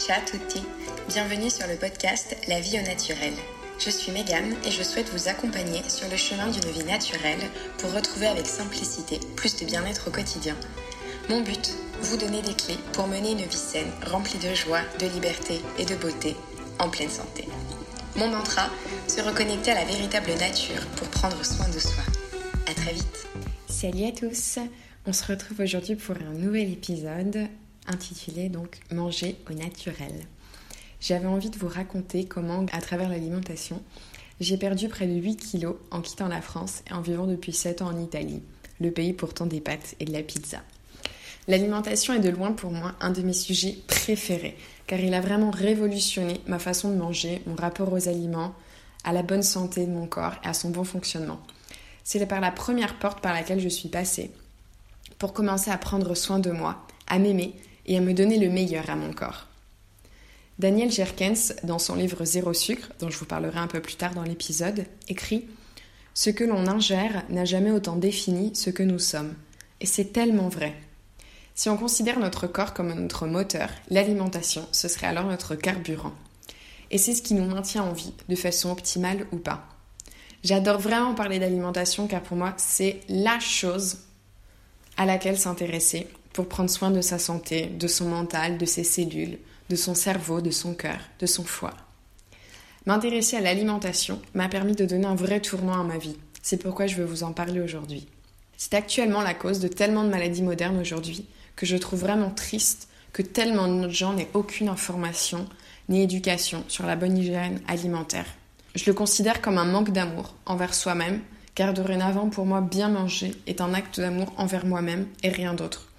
Ciao tutti, bienvenue sur le podcast La vie au naturel. Je suis Megan et je souhaite vous accompagner sur le chemin d'une vie naturelle pour retrouver avec simplicité plus de bien-être au quotidien. Mon but, vous donner des clés pour mener une vie saine, remplie de joie, de liberté et de beauté, en pleine santé. Mon mantra, se reconnecter à la véritable nature pour prendre soin de soi. À très vite. Salut à tous, on se retrouve aujourd'hui pour un nouvel épisode intitulé donc Manger au naturel. J'avais envie de vous raconter comment, à travers l'alimentation, j'ai perdu près de 8 kilos en quittant la France et en vivant depuis 7 ans en Italie, le pays pourtant des pâtes et de la pizza. L'alimentation est de loin pour moi un de mes sujets préférés, car il a vraiment révolutionné ma façon de manger, mon rapport aux aliments, à la bonne santé de mon corps et à son bon fonctionnement. C'est par la première porte par laquelle je suis passée, pour commencer à prendre soin de moi, à m'aimer et à me donner le meilleur à mon corps. Daniel Jerkens, dans son livre Zéro sucre, dont je vous parlerai un peu plus tard dans l'épisode, écrit Ce que l'on ingère n'a jamais autant défini ce que nous sommes. Et c'est tellement vrai. Si on considère notre corps comme notre moteur, l'alimentation, ce serait alors notre carburant. Et c'est ce qui nous maintient en vie, de façon optimale ou pas. J'adore vraiment parler d'alimentation car pour moi, c'est la chose à laquelle s'intéresser pour prendre soin de sa santé, de son mental, de ses cellules, de son cerveau, de son cœur, de son foie. M'intéresser à l'alimentation m'a permis de donner un vrai tournoi à ma vie. C'est pourquoi je veux vous en parler aujourd'hui. C'est actuellement la cause de tellement de maladies modernes aujourd'hui que je trouve vraiment triste que tellement de gens n'aient aucune information ni éducation sur la bonne hygiène alimentaire. Je le considère comme un manque d'amour envers soi-même, car dorénavant pour moi bien manger est un acte d'amour envers moi-même et rien d'autre.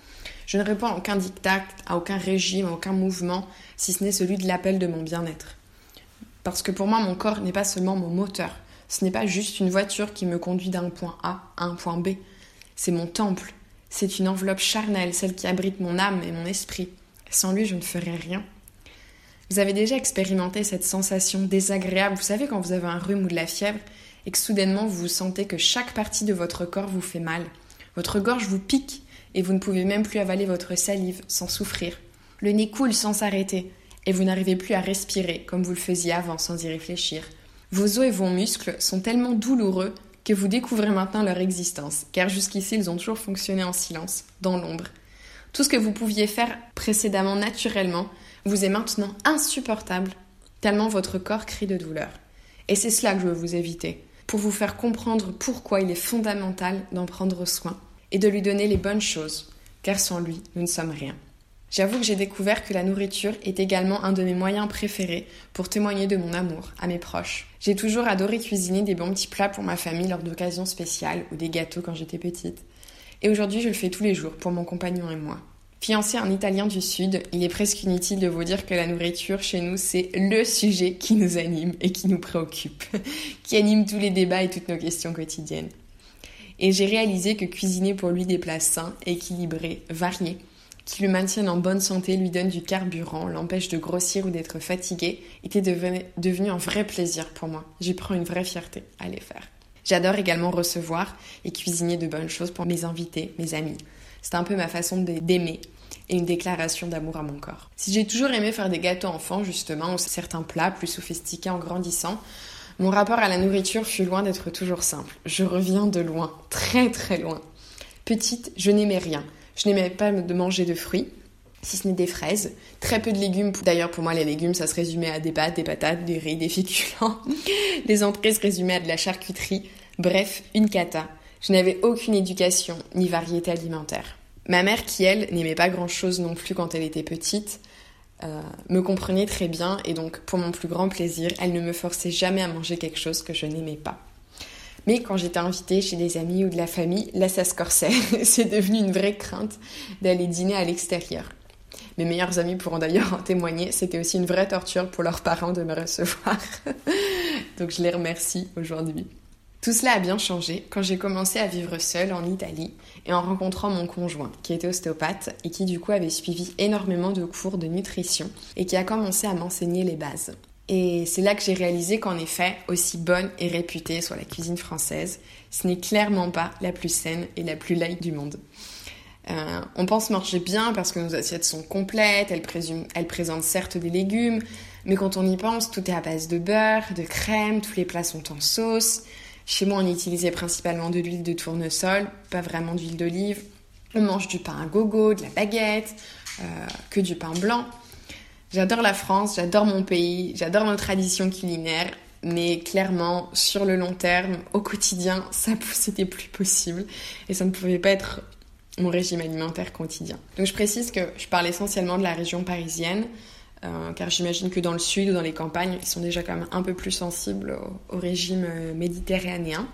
Je ne réponds à aucun dictat, à aucun régime, à aucun mouvement, si ce n'est celui de l'appel de mon bien-être. Parce que pour moi, mon corps n'est pas seulement mon moteur. Ce n'est pas juste une voiture qui me conduit d'un point A à un point B. C'est mon temple. C'est une enveloppe charnelle, celle qui abrite mon âme et mon esprit. Sans lui, je ne ferais rien. Vous avez déjà expérimenté cette sensation désagréable, vous savez, quand vous avez un rhume ou de la fièvre, et que soudainement vous sentez que chaque partie de votre corps vous fait mal. Votre gorge vous pique, et vous ne pouvez même plus avaler votre salive sans souffrir. Le nez coule sans s'arrêter et vous n'arrivez plus à respirer comme vous le faisiez avant sans y réfléchir. Vos os et vos muscles sont tellement douloureux que vous découvrez maintenant leur existence, car jusqu'ici ils ont toujours fonctionné en silence, dans l'ombre. Tout ce que vous pouviez faire précédemment naturellement vous est maintenant insupportable, tellement votre corps crie de douleur. Et c'est cela que je veux vous éviter, pour vous faire comprendre pourquoi il est fondamental d'en prendre soin et de lui donner les bonnes choses, car sans lui, nous ne sommes rien. J'avoue que j'ai découvert que la nourriture est également un de mes moyens préférés pour témoigner de mon amour à mes proches. J'ai toujours adoré cuisiner des bons petits plats pour ma famille lors d'occasions spéciales ou des gâteaux quand j'étais petite. Et aujourd'hui, je le fais tous les jours pour mon compagnon et moi. Fiancé en Italien du Sud, il est presque inutile de vous dire que la nourriture chez nous, c'est le sujet qui nous anime et qui nous préoccupe, qui anime tous les débats et toutes nos questions quotidiennes. Et j'ai réalisé que cuisiner pour lui des plats sains, équilibrés, variés, qui le maintiennent en bonne santé, lui donnent du carburant, l'empêchent de grossir ou d'être fatigué, était devenu, un vrai plaisir pour moi. J'y prends une vraie fierté à les faire. J'adore également recevoir et cuisiner de bonnes choses pour mes invités, mes amis. C'est un peu ma façon d'aimer et une déclaration d'amour à mon corps. Si j'ai toujours aimé faire des gâteaux enfants, justement, ou certains plats plus sophistiqués en grandissant, mon rapport à la nourriture fut loin d'être toujours simple. Je reviens de loin, très très loin. Petite, je n'aimais rien. Je n'aimais pas de manger de fruits, si ce n'est des fraises. Très peu de légumes. D'ailleurs, pour moi, les légumes, ça se résumait à des pâtes, des patates, des riz, des féculents. les entrées se résumaient à de la charcuterie. Bref, une cata. Je n'avais aucune éducation ni variété alimentaire. Ma mère, qui elle, n'aimait pas grand-chose non plus quand elle était petite, euh, me comprenait très bien et donc pour mon plus grand plaisir, elle ne me forçait jamais à manger quelque chose que je n'aimais pas. Mais quand j'étais invitée chez des amis ou de la famille, là ça se corsait. C'est devenu une vraie crainte d'aller dîner à l'extérieur. Mes meilleurs amis pourront d'ailleurs en témoigner, c'était aussi une vraie torture pour leurs parents de me recevoir. donc je les remercie aujourd'hui. Tout cela a bien changé quand j'ai commencé à vivre seule en Italie et en rencontrant mon conjoint qui était ostéopathe et qui du coup avait suivi énormément de cours de nutrition et qui a commencé à m'enseigner les bases. Et c'est là que j'ai réalisé qu'en effet, aussi bonne et réputée soit la cuisine française, ce n'est clairement pas la plus saine et la plus light du monde. Euh, on pense manger bien parce que nos assiettes sont complètes, elles, elles, présentent certes des légumes, mais quand on y pense, tout est à base de beurre, de crème, tous les plats sont en sauce. Chez moi, on utilisait principalement de l'huile de tournesol, pas vraiment d'huile d'olive. On mange du pain à gogo, de la baguette, euh, que du pain blanc. J'adore la France, j'adore mon pays, j'adore nos traditions culinaires, mais clairement, sur le long terme, au quotidien, ça c'était plus possible et ça ne pouvait pas être mon régime alimentaire quotidien. Donc je précise que je parle essentiellement de la région parisienne, euh, car j'imagine que dans le sud ou dans les campagnes, ils sont déjà quand même un peu plus sensibles au, régime euh, méditerranéen.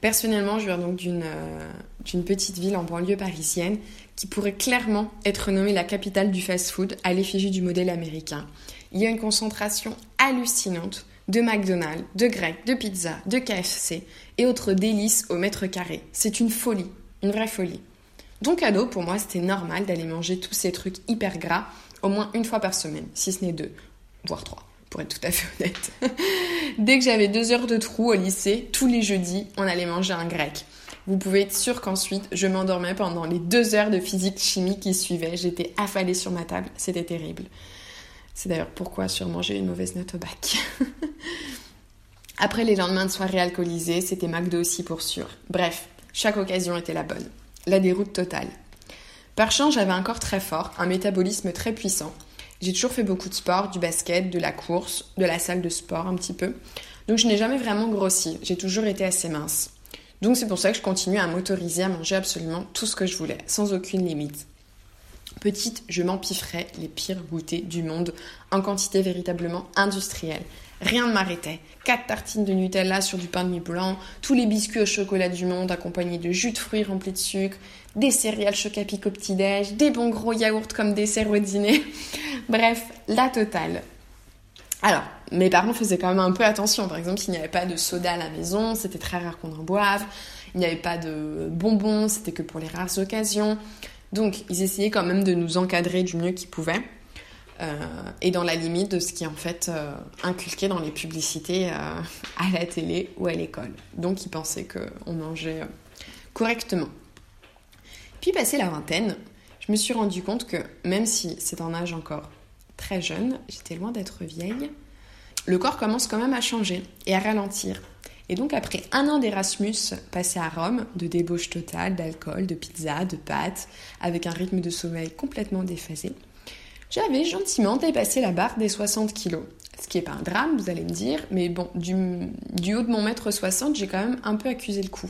Personnellement, je viens donc d'une euh, petite ville en banlieue parisienne qui pourrait clairement être nommée la capitale du fast-food à l'effigie du modèle américain. Il y a une concentration hallucinante de McDonald's, de Grec, de pizza, de KFC et autres délices au mètre carré. C'est une folie, une vraie folie. Donc ado, pour moi, c'était normal d'aller manger tous ces trucs hyper gras au moins une fois par semaine, si ce n'est deux, voire trois, pour être tout à fait honnête. Dès que j'avais deux heures de trou au lycée, tous les jeudis, on allait manger un grec. Vous pouvez être sûr qu'ensuite, je m'endormais pendant les deux heures de physique chimie qui suivaient. J'étais affalée sur ma table, c'était terrible. C'est d'ailleurs pourquoi sûrement une mauvaise note au bac. Après les lendemains de soirée alcoolisée, c'était McDo aussi pour sûr. Bref, chaque occasion était la bonne. La déroute totale. Par chance, j'avais un corps très fort, un métabolisme très puissant. J'ai toujours fait beaucoup de sport, du basket, de la course, de la salle de sport un petit peu. Donc je n'ai jamais vraiment grossi, j'ai toujours été assez mince. Donc c'est pour ça que je continue à m'autoriser à manger absolument tout ce que je voulais, sans aucune limite. Petite, je m'empifferais les pires goûters du monde en quantité véritablement industrielle. Rien ne m'arrêtait. Quatre tartines de Nutella sur du pain de mie blanc, tous les biscuits au chocolat du monde accompagnés de jus de fruits remplis de sucre, des céréales chocapic au petit-déj, des bons gros yaourts comme dessert au dîner. Bref, la totale. Alors, mes parents faisaient quand même un peu attention. Par exemple, s'il n'y avait pas de soda à la maison, c'était très rare qu'on en boive. Il n'y avait pas de bonbons, c'était que pour les rares occasions. Donc, ils essayaient quand même de nous encadrer du mieux qu'ils pouvaient. Euh, et dans la limite de ce qui est en fait euh, inculqué dans les publicités euh, à la télé ou à l'école. Donc, ils pensaient qu'on mangeait correctement. Puis, passé la vingtaine, je me suis rendu compte que même si c'est un âge encore très jeune, j'étais loin d'être vieille, le corps commence quand même à changer et à ralentir. Et donc après un an d'Erasmus passé à Rome, de débauche totale, d'alcool, de pizza, de pâtes, avec un rythme de sommeil complètement déphasé, j'avais gentiment dépassé la barre des 60 kilos. Ce qui n'est pas un drame, vous allez me dire, mais bon, du, haut de mon mètre 60, j'ai quand même un peu accusé le coup.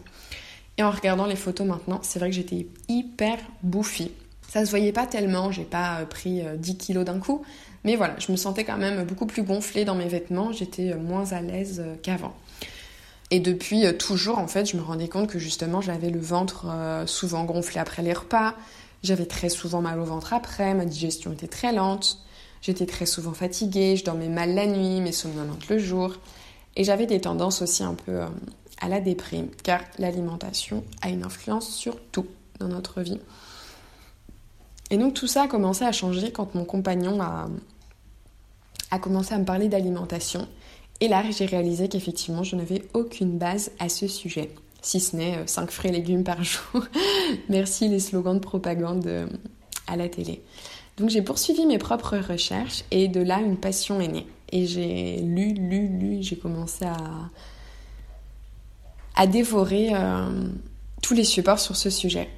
Et en regardant les photos maintenant, c'est vrai que j'étais hyper bouffie. Ça se voyait pas tellement, j'ai pas euh, pris 10 euh, kilos d'un coup, mais voilà, je me sentais quand même beaucoup plus gonflée dans mes vêtements, j'étais euh, moins à l'aise qu'avant. Et depuis toujours, en fait, je me rendais compte que justement, j'avais le ventre souvent gonflé après les repas, j'avais très souvent mal au ventre après, ma digestion était très lente, j'étais très souvent fatiguée, je dormais mal la nuit, mais somnolente le jour, et j'avais des tendances aussi un peu à la déprime, car l'alimentation a une influence sur tout dans notre vie. Et donc tout ça a commencé à changer quand mon compagnon a commencé à me parler d'alimentation. Et là, j'ai réalisé qu'effectivement, je n'avais aucune base à ce sujet, si ce n'est 5 euh, frais légumes par jour. Merci les slogans de propagande euh, à la télé. Donc j'ai poursuivi mes propres recherches et de là, une passion est née. Et j'ai lu, lu, lu, j'ai commencé à, dévorer euh, tous les supports sur ce sujet.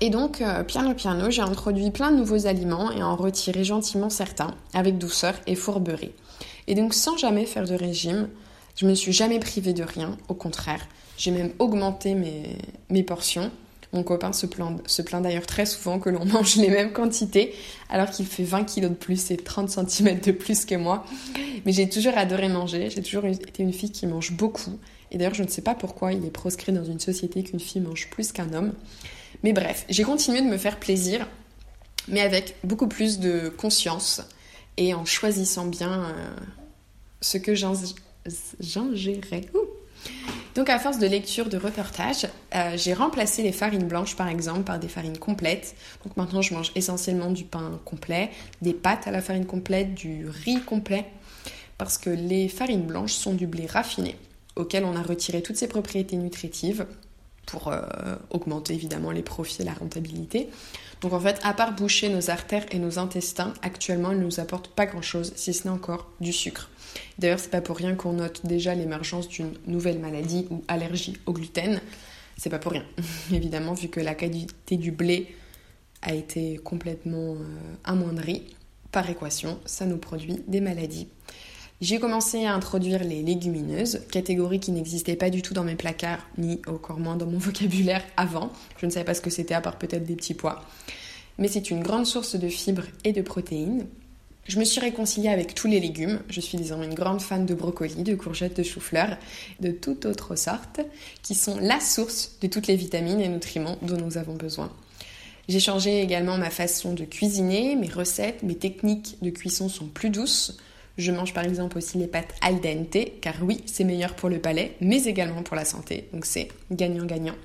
Et donc, piano piano, j'ai introduit plein de nouveaux aliments et en retiré gentiment certains, avec douceur et fourberie. Et donc, sans jamais faire de régime, je me suis jamais privée de rien, au contraire. J'ai même augmenté mes, portions. Mon copain se plaint, se plaint d'ailleurs très souvent que l'on mange les mêmes quantités, alors qu'il fait 20 kilos de plus et 30 cm de plus que moi. Mais j'ai toujours adoré manger, j'ai toujours été une fille qui mange beaucoup. Et d'ailleurs, je ne sais pas pourquoi il est proscrit dans une société qu'une fille mange plus qu'un homme. Mais bref, j'ai continué de me faire plaisir, mais avec beaucoup plus de conscience et en choisissant bien euh, ce que j'ingérais. Donc à force de lecture, de reportage, euh, j'ai remplacé les farines blanches par exemple par des farines complètes. Donc maintenant je mange essentiellement du pain complet, des pâtes à la farine complète, du riz complet, parce que les farines blanches sont du blé raffiné, auquel on a retiré toutes ses propriétés nutritives pour euh, augmenter évidemment les profits et la rentabilité. Donc en fait, à part boucher nos artères et nos intestins, actuellement, ils ne nous apportent pas grand-chose, si ce n'est encore du sucre. D'ailleurs, c'est pas pour rien qu'on note déjà l'émergence d'une nouvelle maladie ou allergie au gluten. C'est pas pour rien, évidemment, vu que la qualité du blé a été complètement euh, amoindrie. Par équation, ça nous produit des maladies. J'ai commencé à introduire les légumineuses, catégorie qui n'existait pas du tout dans mes placards, ni encore moins dans mon vocabulaire avant. Je ne savais pas ce que c'était, à part peut-être des petits pois. Mais c'est une grande source de fibres et de protéines. Je me suis réconciliée avec tous les légumes. Je suis désormais une grande fan de brocolis, de courgettes, de choux-fleurs, de toute autre sorte, qui sont la source de toutes les vitamines et nutriments dont nous avons besoin. J'ai changé également ma façon de cuisiner, mes recettes, mes techniques de cuisson sont plus douces. Je mange par exemple aussi les pâtes al dente, car oui, c'est meilleur pour le palais, mais également pour la santé. Donc c'est gagnant-gagnant.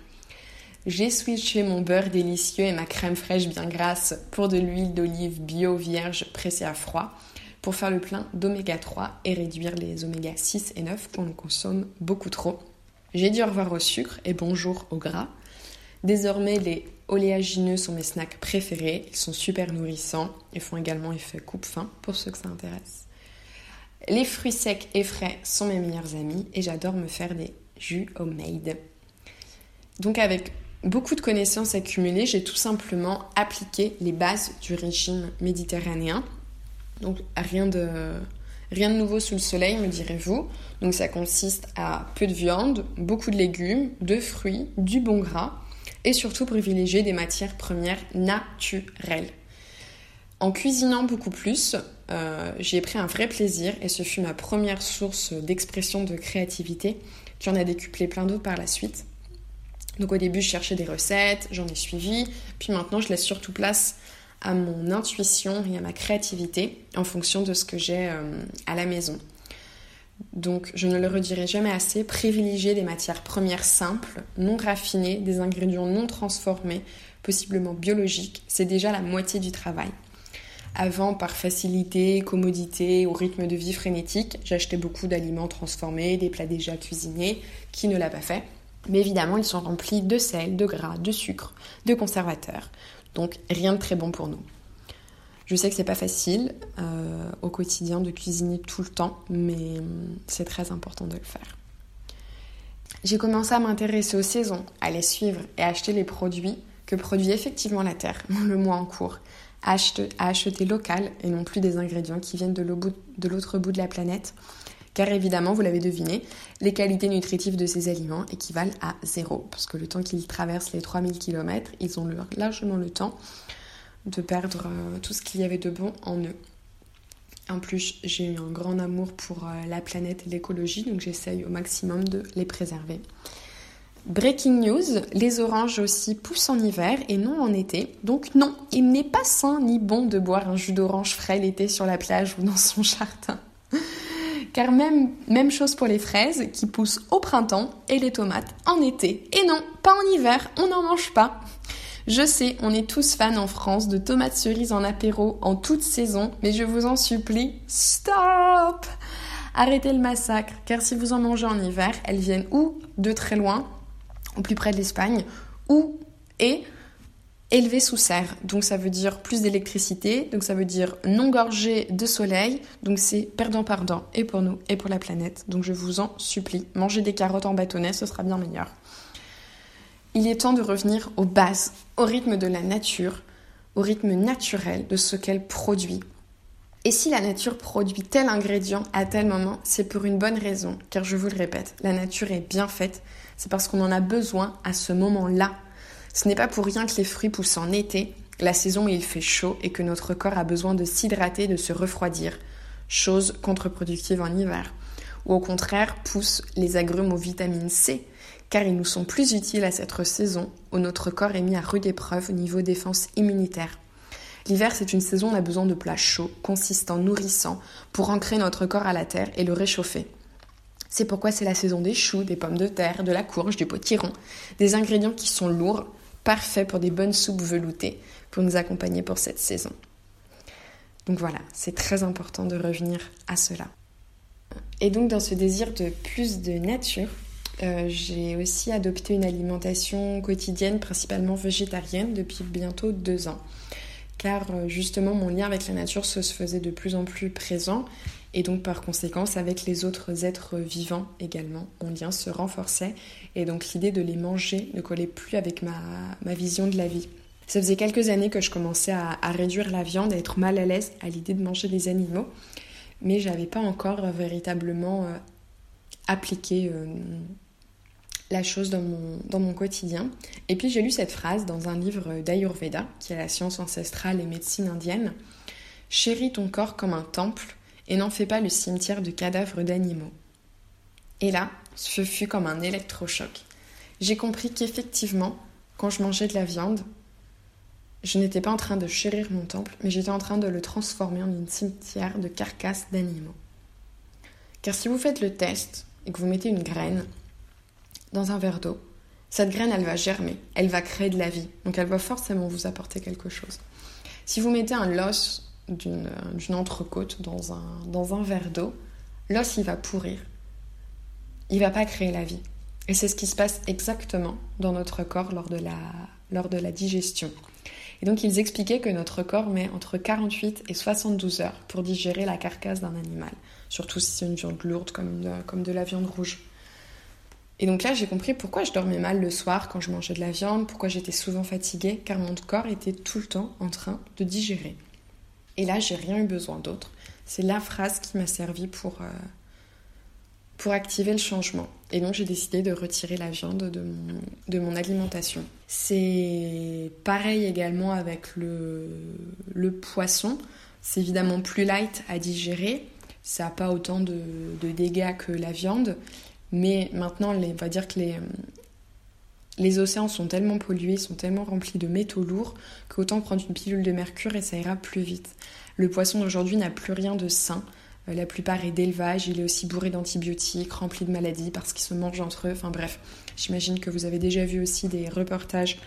J'ai switché mon beurre délicieux et ma crème fraîche bien grasse pour de l'huile d'olive bio vierge pressée à froid pour faire le plein d'oméga 3 et réduire les oméga 6 et 9 qu'on consomme beaucoup trop. J'ai dit au revoir au sucre et bonjour au gras. Désormais, les oléagineux sont mes snacks préférés. Ils sont super nourrissants et font également effet coupe-faim pour ceux que ça intéresse. Les fruits secs et frais sont mes meilleurs amis et j'adore me faire des jus homemade. Donc avec beaucoup de connaissances accumulées, j'ai tout simplement appliqué les bases du régime méditerranéen. Donc rien de, rien de nouveau sous le soleil, me direz-vous. Donc ça consiste à peu de viande, beaucoup de légumes, de fruits, du bon gras et surtout privilégier des matières premières naturelles. En cuisinant beaucoup plus, euh, j'ai pris un vrai plaisir et ce fut ma première source d'expression de créativité qui en a décuplé plein d'autres par la suite. Donc au début, je cherchais des recettes, j'en ai suivi, puis maintenant, je laisse surtout place à mon intuition et à ma créativité en fonction de ce que j'ai euh, à la maison. Donc, je ne le redirai jamais assez, privilégier des matières premières simples, non raffinées, des ingrédients non transformés, possiblement biologiques, c'est déjà la moitié du travail. Avant, par facilité, commodité ou rythme de vie frénétique, j'achetais beaucoup d'aliments transformés, des plats déjà cuisinés. Qui ne l'a pas fait? Mais évidemment, ils sont remplis de sel, de gras, de sucre, de conservateurs. Donc rien de très bon pour nous. Je sais que c'est pas facile euh, au quotidien de cuisiner tout le temps, mais hum, c'est très important de le faire. J'ai commencé à m'intéresser aux saisons, à les suivre et à acheter les produits que produit effectivement la Terre le mois en cours, à acheter, local et non plus des ingrédients qui viennent de l'autre bout de la planète car évidemment, vous l'avez deviné, les qualités nutritives de ces aliments équivalent à zéro, parce que le temps qu'ils traversent les 3000 km, ils ont largement le temps de perdre euh, tout ce qu'il y avait de bon en eux. En plus, j'ai un grand amour pour euh, la planète et l'écologie, donc j'essaye au maximum de les préserver. Breaking news, les oranges aussi poussent en hiver et non en été. Donc non, il n'est pas sain ni bon de boire un jus d'orange frais l'été sur la plage ou dans son jardin. Car même, chose pour les fraises qui poussent au printemps et les tomates en été. Et non, pas en hiver, on n'en mange pas. Je sais, on est tous fans en France de tomates cerises en apéro en toute saison, mais je vous en supplie, stop Arrêtez le massacre, car si vous en mangez en hiver, elles viennent ou de très loin, au plus près de l'Espagne, ou et élevé sous serre. Donc ça veut dire plus d'électricité, donc ça veut dire non gorgé de soleil, donc c'est perdant-pardon et pour nous et pour la planète. Donc je vous en supplie, mangez des carottes en bâtonnet, ce sera bien meilleur. Il est temps de revenir aux bases, au rythme de la nature, au rythme naturel de ce qu'elle produit. Et si la nature produit tel ingrédient à tel moment, c'est pour une bonne raison, car je vous le répète, la nature est bien faite, c'est parce qu'on en a besoin à ce moment-là ce n'est pas pour rien que les fruits poussent en été, la saison où il fait chaud et que notre corps a besoin de s'hydrater, de se refroidir, chose contre-productive en hiver. Ou au contraire, poussent les agrumes aux vitamines C, car ils nous sont plus utiles à cette saison où notre corps est mis à rude épreuve au niveau défense immunitaire. L'hiver, c'est une saison où on a besoin de plats chauds, consistants, nourrissants, pour ancrer notre corps à la terre et le réchauffer. C'est pourquoi c'est la saison des choux, des pommes de terre, de la courge, du potiron, des ingrédients qui sont lourds, parfait pour des bonnes soupes veloutées pour nous accompagner pour cette saison. Donc voilà, c'est très important de revenir à cela. Et donc dans ce désir de plus de nature, Euh, j'ai aussi adopté une alimentation quotidienne principalement végétarienne depuis bientôt deux ans. Car euh, justement mon lien avec la nature se faisait de plus en plus présent et donc par conséquence avec les autres êtres vivants également. Mon lien se renforçait et donc l'idée de les manger ne collait plus avec ma, vision de la vie. Ça faisait quelques années que je commençais à, réduire la viande, à être mal à l'aise à l'idée de manger des animaux, mais j'avais pas encore véritablement euh, appliqué euh, la chose dans mon, dans mon quotidien. Et puis j'ai lu cette phrase dans un livre d'Ayurveda, qui est la science ancestrale et médecine indienne. Chéris ton corps comme un temple et n'en fais pas le cimetière de cadavres d'animaux. Et là, ce fut comme un électrochoc. J'ai compris qu'effectivement, quand je mangeais de la viande, je n'étais pas en train de chérir mon temple, mais j'étais en train de le transformer en une cimetière de carcasses d'animaux. Car si vous faites le test et que vous mettez une graine dans un verre d'eau, cette graine, elle va germer, elle va créer de la vie, donc elle va forcément vous apporter quelque chose. Si vous mettez un los d'une entrecôte dans un, dans un verre d'eau, l'os, il va pourrir. Il va pas créer la vie. Et c'est ce qui se passe exactement dans notre corps lors de la, lors de la digestion. Et donc ils expliquaient que notre corps met entre 48 et 72 heures pour digérer la carcasse d'un animal, surtout si c'est une viande lourde comme de, comme de la viande rouge. Et donc là, j'ai compris pourquoi je dormais mal le soir quand je mangeais de la viande, pourquoi j'étais souvent fatiguée, car mon corps était tout le temps en train de digérer. Et là, j'ai rien eu besoin d'autre. C'est la phrase qui m'a servi pour, euh, pour activer le changement. Et donc j'ai décidé de retirer la viande de mon, de mon alimentation. C'est pareil également avec le, le poisson. C'est évidemment plus light à digérer. Ça n'a pas autant de, de, dégâts que la viande. Mais maintenant, on va dire que les, les océans sont tellement pollués, sont tellement remplis de métaux lourds qu'autant prendre une pilule de mercure et ça ira plus vite. Le poisson d'aujourd'hui n'a plus rien de sain. Euh, la plupart est d'élevage, il est aussi bourré d'antibiotiques, rempli de maladies parce qu'ils se mangent entre eux. Enfin bref, j'imagine que vous avez déjà vu aussi des reportages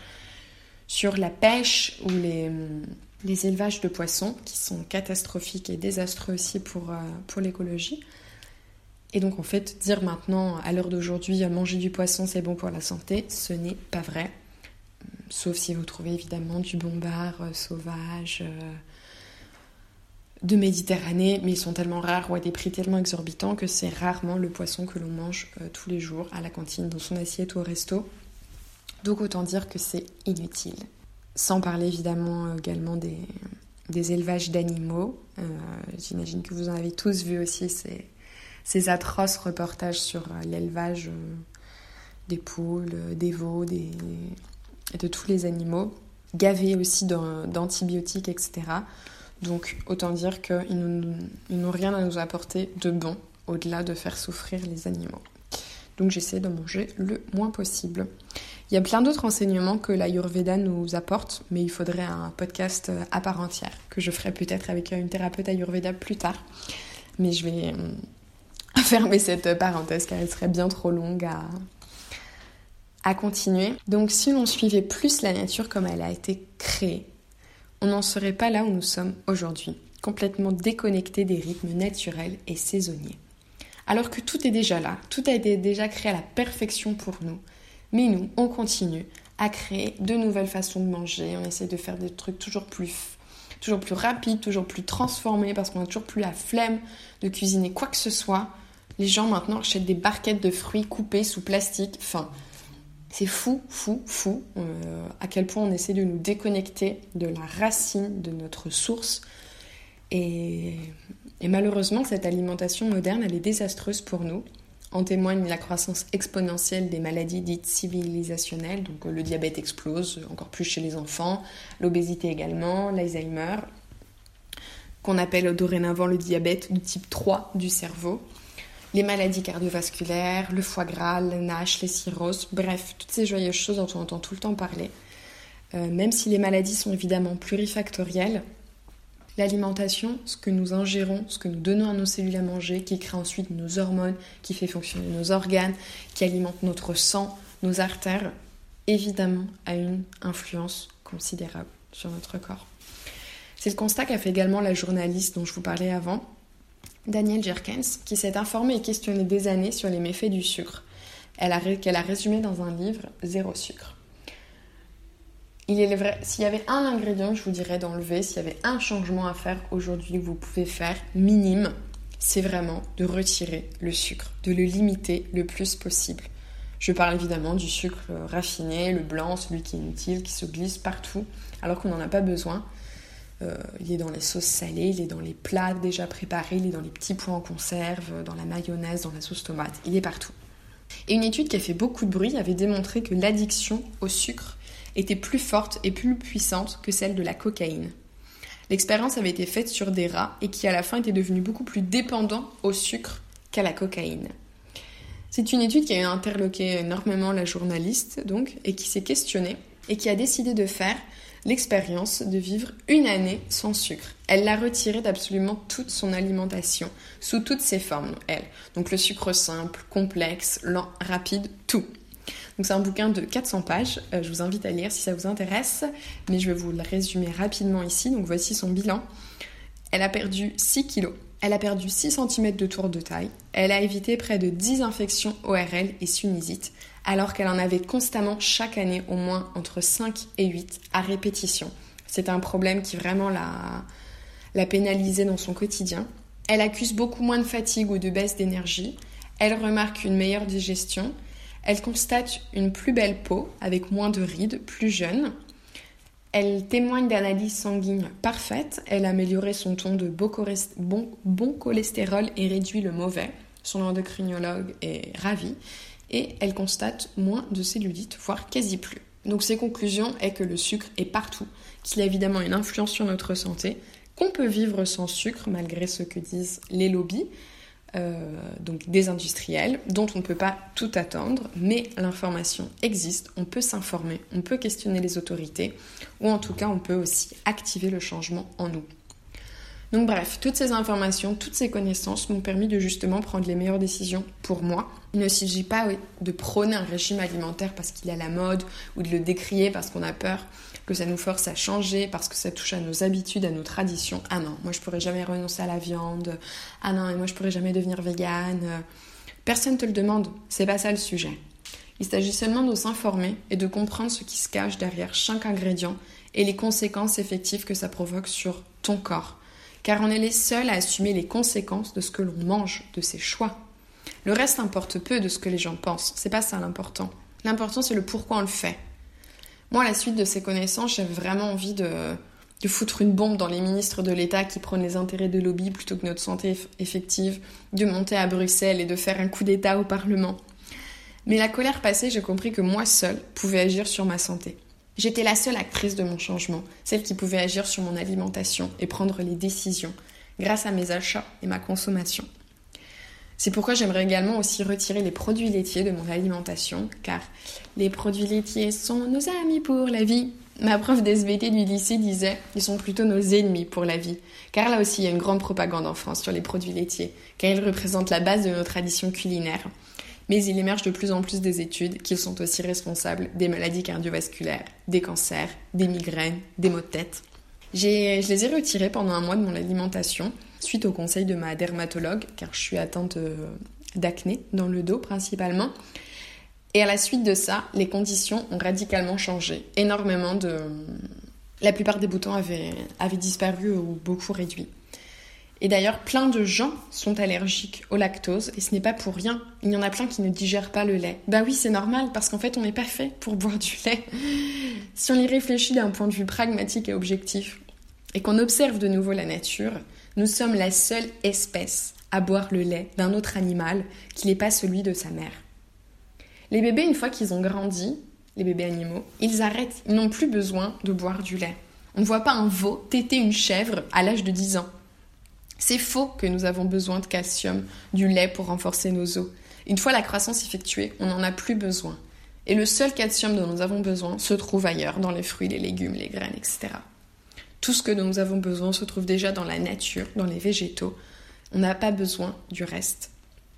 sur la pêche ou les, élevages de poissons qui sont catastrophiques et désastreux aussi pour, euh, pour l'écologie. Et donc en fait, dire maintenant, à l'heure d'aujourd'hui, manger du poisson c'est bon pour la santé, ce n'est pas vrai. Sauf si vous trouvez évidemment du bombard euh, sauvage, de Méditerranée, mais ils sont tellement rares ou à des prix tellement exorbitants que c'est rarement le poisson que l'on mange euh, tous les jours à la cantine, dans son assiette ou au resto. Donc autant dire que c'est inutile. Sans parler évidemment euh, également des, élevages d'animaux. Euh, j'imagine que vous en avez tous vu aussi ces, ces atroces reportages sur l'élevage des poules, des veaux, des, de tous les animaux, gavés aussi d'antibiotiques, etc. Donc autant dire qu'ils n'ont rien à nous apporter de bon au-delà de faire souffrir les animaux. Donc j'essaie de manger le moins possible. Il y a plein d'autres enseignements que l'Ayurveda nous apporte, mais il faudrait un podcast à part entière que je ferai peut-être avec une thérapeute Ayurveda plus tard. Mais je vais euh, fermer cette parenthèse car elle serait bien trop longue à, à continuer. Donc si l'on suivait plus la nature comme elle a été créée, on n'en serait pas là où nous sommes aujourd'hui, complètement déconnectés des rythmes naturels et saisonniers. Alors que tout est déjà là, tout a été déjà créé à la perfection pour nous. Mais nous, on continue à créer de nouvelles façons de manger, on essaie de faire des trucs toujours plus toujours plus rapides, toujours plus transformés parce qu'on a toujours plus la flemme de cuisiner quoi que ce soit. Les gens maintenant achètent des barquettes de fruits coupés sous plastique. Enfin, c'est fou, fou, fou, euh, à quel point on essaie de nous déconnecter de la racine de notre source. Et, malheureusement, cette alimentation moderne, elle est désastreuse pour nous. En témoigne la croissance exponentielle des maladies dites civilisationnelles. Donc le diabète explose, encore plus chez les enfants, l'obésité également, l'Alzheimer, qu'on appelle dorénavant le diabète du type 3 du cerveau les maladies cardiovasculaires, le foie gras, le NASH, les cirrhoses, bref, toutes ces joyeuses choses dont on entend tout le temps parler. Euh, même si les maladies sont évidemment plurifactorielles, l'alimentation, ce que nous ingérons, ce que nous donnons à nos cellules à manger, qui crée ensuite nos hormones, qui fait fonctionner nos organes, qui alimente notre sang, nos artères, évidemment a une influence considérable sur notre corps. C'est le constat qu'a fait également la journaliste dont je vous parlais avant, Daniel Jerkens, qui s'est informé et questionné des années sur les méfaits du sucre. qu'elle a, résumé dans un livre Zéro sucre. Il est vrai, s'il y avait un ingrédient, je vous dirais d'enlever, s'il y avait un changement à faire aujourd'hui que vous pouvez faire, minime, c'est vraiment de retirer le sucre, de le limiter le plus possible. Je parle évidemment du sucre raffiné, le blanc, celui qui est inutile, qui se glisse partout, alors qu'on n'en a pas besoin. Euh, il est dans les sauces salées, il est dans les plats déjà préparés, il est dans les petits pois en conserve, dans la mayonnaise, dans la sauce tomate, il est partout. Et une étude qui a fait beaucoup de bruit avait démontré que l'addiction au sucre était plus forte et plus puissante que celle de la cocaïne. L'expérience avait été faite sur des rats et qui à la fin étaient devenus beaucoup plus dépendants au sucre qu'à la cocaïne. C'est une étude qui a interloqué énormément la journaliste donc et qui s'est questionnée et qui a décidé de faire l'expérience de vivre une année sans sucre. Elle l'a retiré d'absolument toute son alimentation, sous toutes ses formes, elle. Donc le sucre simple, complexe, lent, rapide, tout. Donc c'est un bouquin de 400 pages, euh, je vous invite à lire si ça vous intéresse, mais je vais vous le résumer rapidement ici. Donc voici son bilan. Elle a perdu 6 kilos, elle a perdu 6 cm de tour de taille, elle a évité près de 10 infections ORL et sinusite, alors qu'elle en avait constamment chaque année au moins entre 5 et 8 à répétition. C'est un problème qui vraiment la, pénalisait dans son quotidien. Elle accuse beaucoup moins de fatigue ou de baisse d'énergie. Elle remarque une meilleure digestion. Elle constate une plus belle peau avec moins de rides, plus jeune. Elle témoigne d'analyses sanguines parfaites. Elle a amélioré son ton de bon cholestérol et réduit le mauvais. Son endocrinologue est ravi et elle constate moins de cellulite, voire quasi plus. Donc ses conclusions est que le sucre est partout, qu'il a évidemment une influence sur notre santé, qu'on peut vivre sans sucre malgré ce que disent les lobbies, euh, donc des industriels, dont on ne peut pas tout attendre, mais l'information existe, on peut s'informer, on peut questionner les autorités, ou en tout cas on peut aussi activer le changement en nous. Donc bref, toutes ces informations, toutes ces connaissances m'ont permis de justement prendre les meilleures décisions pour moi. Il ne s'agit pas de prôner un régime alimentaire parce qu'il est à la mode ou de le décrier parce qu'on a peur que ça nous force à changer, parce que ça touche à nos habitudes, à nos traditions. Ah non, moi je pourrais jamais renoncer à la viande. Ah non, et moi je pourrais jamais devenir végane. Personne te le demande, c'est pas ça le sujet. Il s'agit seulement de s'informer et de comprendre ce qui se cache derrière chaque ingrédient et les conséquences effectives que ça provoque sur ton corps car on est les seuls à assumer les conséquences de ce que l'on mange, de ses choix. Le reste importe peu de ce que les gens pensent, c'est pas ça l'important. L'important c'est le pourquoi on le fait. Moi, à la suite de ces connaissances, j'avais vraiment envie de, de foutre une bombe dans les ministres de l'État qui prennent les intérêts de lobby plutôt que notre santé effective, de monter à Bruxelles et de faire un coup d'État au Parlement. Mais la colère passée, j'ai compris que moi seule pouvais agir sur ma santé. J'étais la seule actrice de mon changement, celle qui pouvait agir sur mon alimentation et prendre les décisions, grâce à mes achats et ma consommation. C'est pourquoi j'aimerais également aussi retirer les produits laitiers de mon alimentation, car les produits laitiers sont nos amis pour la vie. Ma prof d'SVT du lycée disait ils sont plutôt nos ennemis pour la vie, car là aussi il y a une grande propagande en France sur les produits laitiers, car ils représentent la base de nos traditions culinaires mais il émerge de plus en plus des études qu'ils sont aussi responsables des maladies cardiovasculaires, des cancers, des migraines, des maux de tête. Je les ai retirés pendant un mois de mon alimentation, suite au conseil de ma dermatologue, car je suis atteinte euh, d'acné dans le dos principalement. Et à la suite de ça, les conditions ont radicalement changé. Énormément de... La plupart des boutons avaient, avaient disparu ou beaucoup réduit. Et d'ailleurs, plein de gens sont allergiques au lactose et ce n'est pas pour rien. Il y en a plein qui ne digèrent pas le lait. Bah oui, c'est normal parce qu'en fait, on n'est pas fait pour boire du lait. si on y réfléchit d'un point de vue pragmatique et objectif et qu'on observe de nouveau la nature, nous sommes la seule espèce à boire le lait d'un autre animal qui n'est pas celui de sa mère. Les bébés, une fois qu'ils ont grandi, les bébés animaux, ils arrêtent, ils n'ont plus besoin de boire du lait. On ne voit pas un veau téter une chèvre à l'âge de 10 ans. C'est faux que nous avons besoin de calcium, du lait pour renforcer nos os. Une fois la croissance effectuée, on n'en a plus besoin. Et le seul calcium dont nous avons besoin se trouve ailleurs, dans les fruits, les légumes, les graines, etc. Tout ce que nous avons besoin se trouve déjà dans la nature, dans les végétaux. On n'a pas besoin du reste.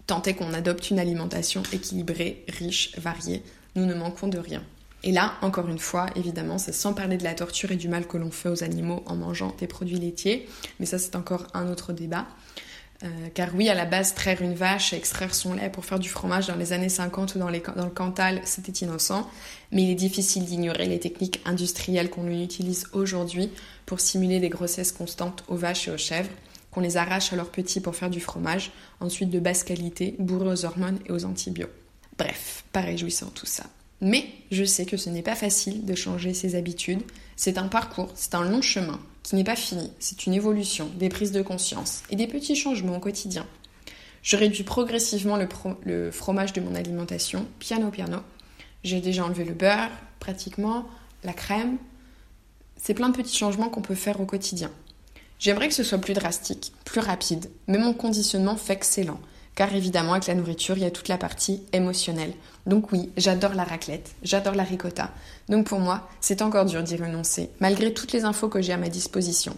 Tant est qu'on adopte une alimentation équilibrée, riche, variée, nous ne manquons de rien. Et là, encore une fois, évidemment, c'est sans parler de la torture et du mal que l'on fait aux animaux en mangeant des produits laitiers, mais ça c'est encore un autre débat. Euh, car oui, à la base, traire une vache et extraire son lait pour faire du fromage dans les années 50 ou dans, dans le Cantal, c'était innocent. Mais il est difficile d'ignorer les techniques industrielles qu'on utilise aujourd'hui pour simuler des grossesses constantes aux vaches et aux chèvres, qu'on les arrache à leurs petits pour faire du fromage, ensuite de basse qualité, bourré aux hormones et aux antibiotiques. Bref, pas réjouissant tout ça. Mais je sais que ce n'est pas facile de changer ses habitudes. C'est un parcours, c'est un long chemin qui n'est pas fini. C'est une évolution, des prises de conscience et des petits changements au quotidien. Je réduis progressivement le, fromage de mon alimentation, piano piano. J'ai déjà enlevé le beurre, pratiquement, la crème. C'est plein de petits changements qu'on peut faire au quotidien. J'aimerais que ce soit plus drastique, plus rapide, mais mon conditionnement fait excellent car évidemment avec la nourriture, il y a toute la partie émotionnelle. Donc oui, j'adore la raclette, j'adore la ricotta. Donc pour moi, c'est encore dur d'y renoncer, malgré toutes les infos que j'ai à ma disposition.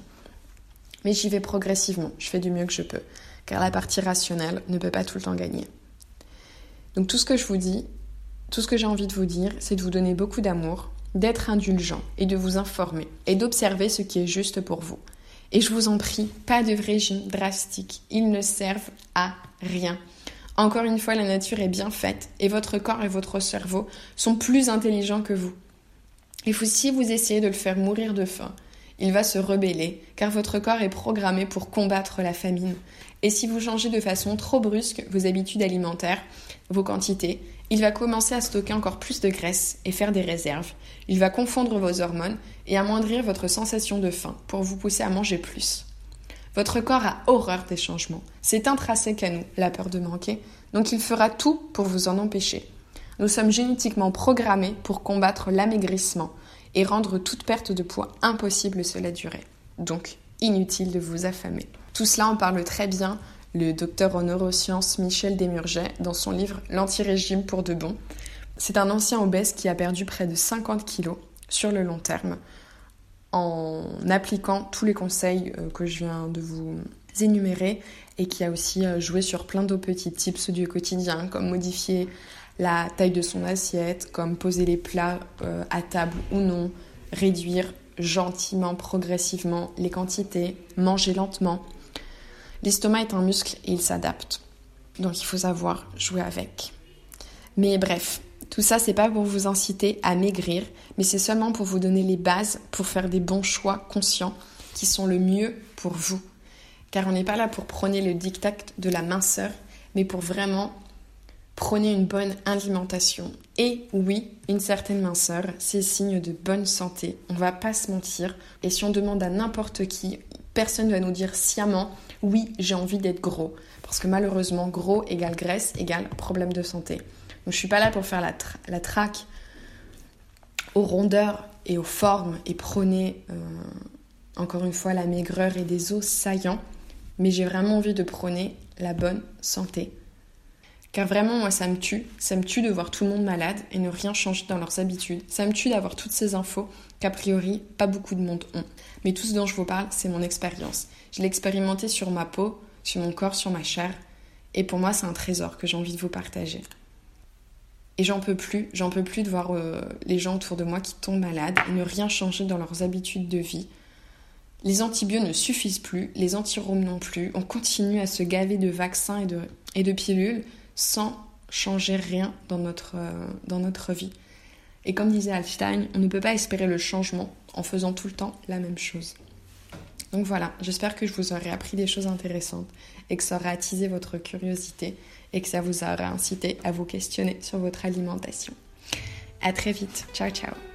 Mais j'y vais progressivement, je fais du mieux que je peux, car la partie rationnelle ne peut pas tout le temps gagner. Donc tout ce que je vous dis, tout ce que j'ai envie de vous dire, c'est de vous donner beaucoup d'amour, d'être indulgent et de vous informer et d'observer ce qui est juste pour vous. Et je vous en prie, pas de régime drastique. Ils ne servent à rien. Encore une fois, la nature est bien faite et votre corps et votre cerveau sont plus intelligents que vous. Et si vous essayez de le faire mourir de faim, il va se rebeller car votre corps est programmé pour combattre la famine. Et si vous changez de façon trop brusque vos habitudes alimentaires, vos quantités, il va commencer à stocker encore plus de graisse et faire des réserves. Il va confondre vos hormones et amoindrir votre sensation de faim pour vous pousser à manger plus. Votre corps a horreur des changements. C'est intrinsèque à nous, la peur de manquer, donc il fera tout pour vous en empêcher. Nous sommes génétiquement programmés pour combattre l'amaigrissement et rendre toute perte de poids impossible sur la durée. Donc, inutile de vous affamer. Tout cela en parle très bien le docteur en neurosciences Michel Desmurget dans son livre L'anti-régime pour de bon. C'est un ancien obèse qui a perdu près de 50 kilos sur le long terme en appliquant tous les conseils euh, que je viens de vous énumérer et qui a aussi euh, joué sur plein d'autres petits tips du quotidien comme modifier la taille de son assiette, comme poser les plats euh, à table ou non, réduire gentiment, progressivement les quantités, manger lentement. L'estomac est un muscle et il s'adapte. Donc il faut savoir jouer avec. Mais bref, tout ça c'est pas pour vous inciter à maigrir, mais c'est seulement pour vous donner les bases pour faire des bons choix conscients qui sont le mieux pour vous. Car on n'est pas là pour prôner le diktat de la minceur, mais pour vraiment prôner une bonne alimentation. Et oui, une certaine minceur, c'est signe de bonne santé. On va pas se mentir. Et si on demande à n'importe qui, personne ne va nous dire sciemment oui, j'ai envie d'être gros. Parce que malheureusement, gros égale graisse égale problème de santé. Donc je suis pas là pour faire la, traque aux rondeurs et aux formes et prôner euh, encore une fois la maigreur et des os saillants, mais j'ai vraiment envie de prôner la bonne santé. Car vraiment, moi, ça me tue. Ça me tue de voir tout le monde malade et ne rien changer dans leurs habitudes. Ça me tue d'avoir toutes ces infos qu'a priori pas beaucoup de monde ont. Mais tout ce dont je vous parle, c'est mon expérience. Je l'ai expérimenté sur ma peau, sur mon corps, sur ma chair. Et pour moi, c'est un trésor que j'ai envie de vous partager. Et j'en peux plus, j'en peux plus de voir euh, les gens autour de moi qui tombent malades et ne rien changer dans leurs habitudes de vie. Les antibiotiques ne suffisent plus, les antiromes non plus. On continue à se gaver de vaccins et de, pilules sans changer rien dans notre, euh, dans notre vie. Et comme disait Einstein, on ne peut pas espérer le changement en faisant tout le temps la même chose. Donc voilà, j'espère que je vous aurai appris des choses intéressantes et que ça aura attisé votre curiosité et que ça vous aura incité à vous questionner sur votre alimentation. À très vite. Ciao ciao.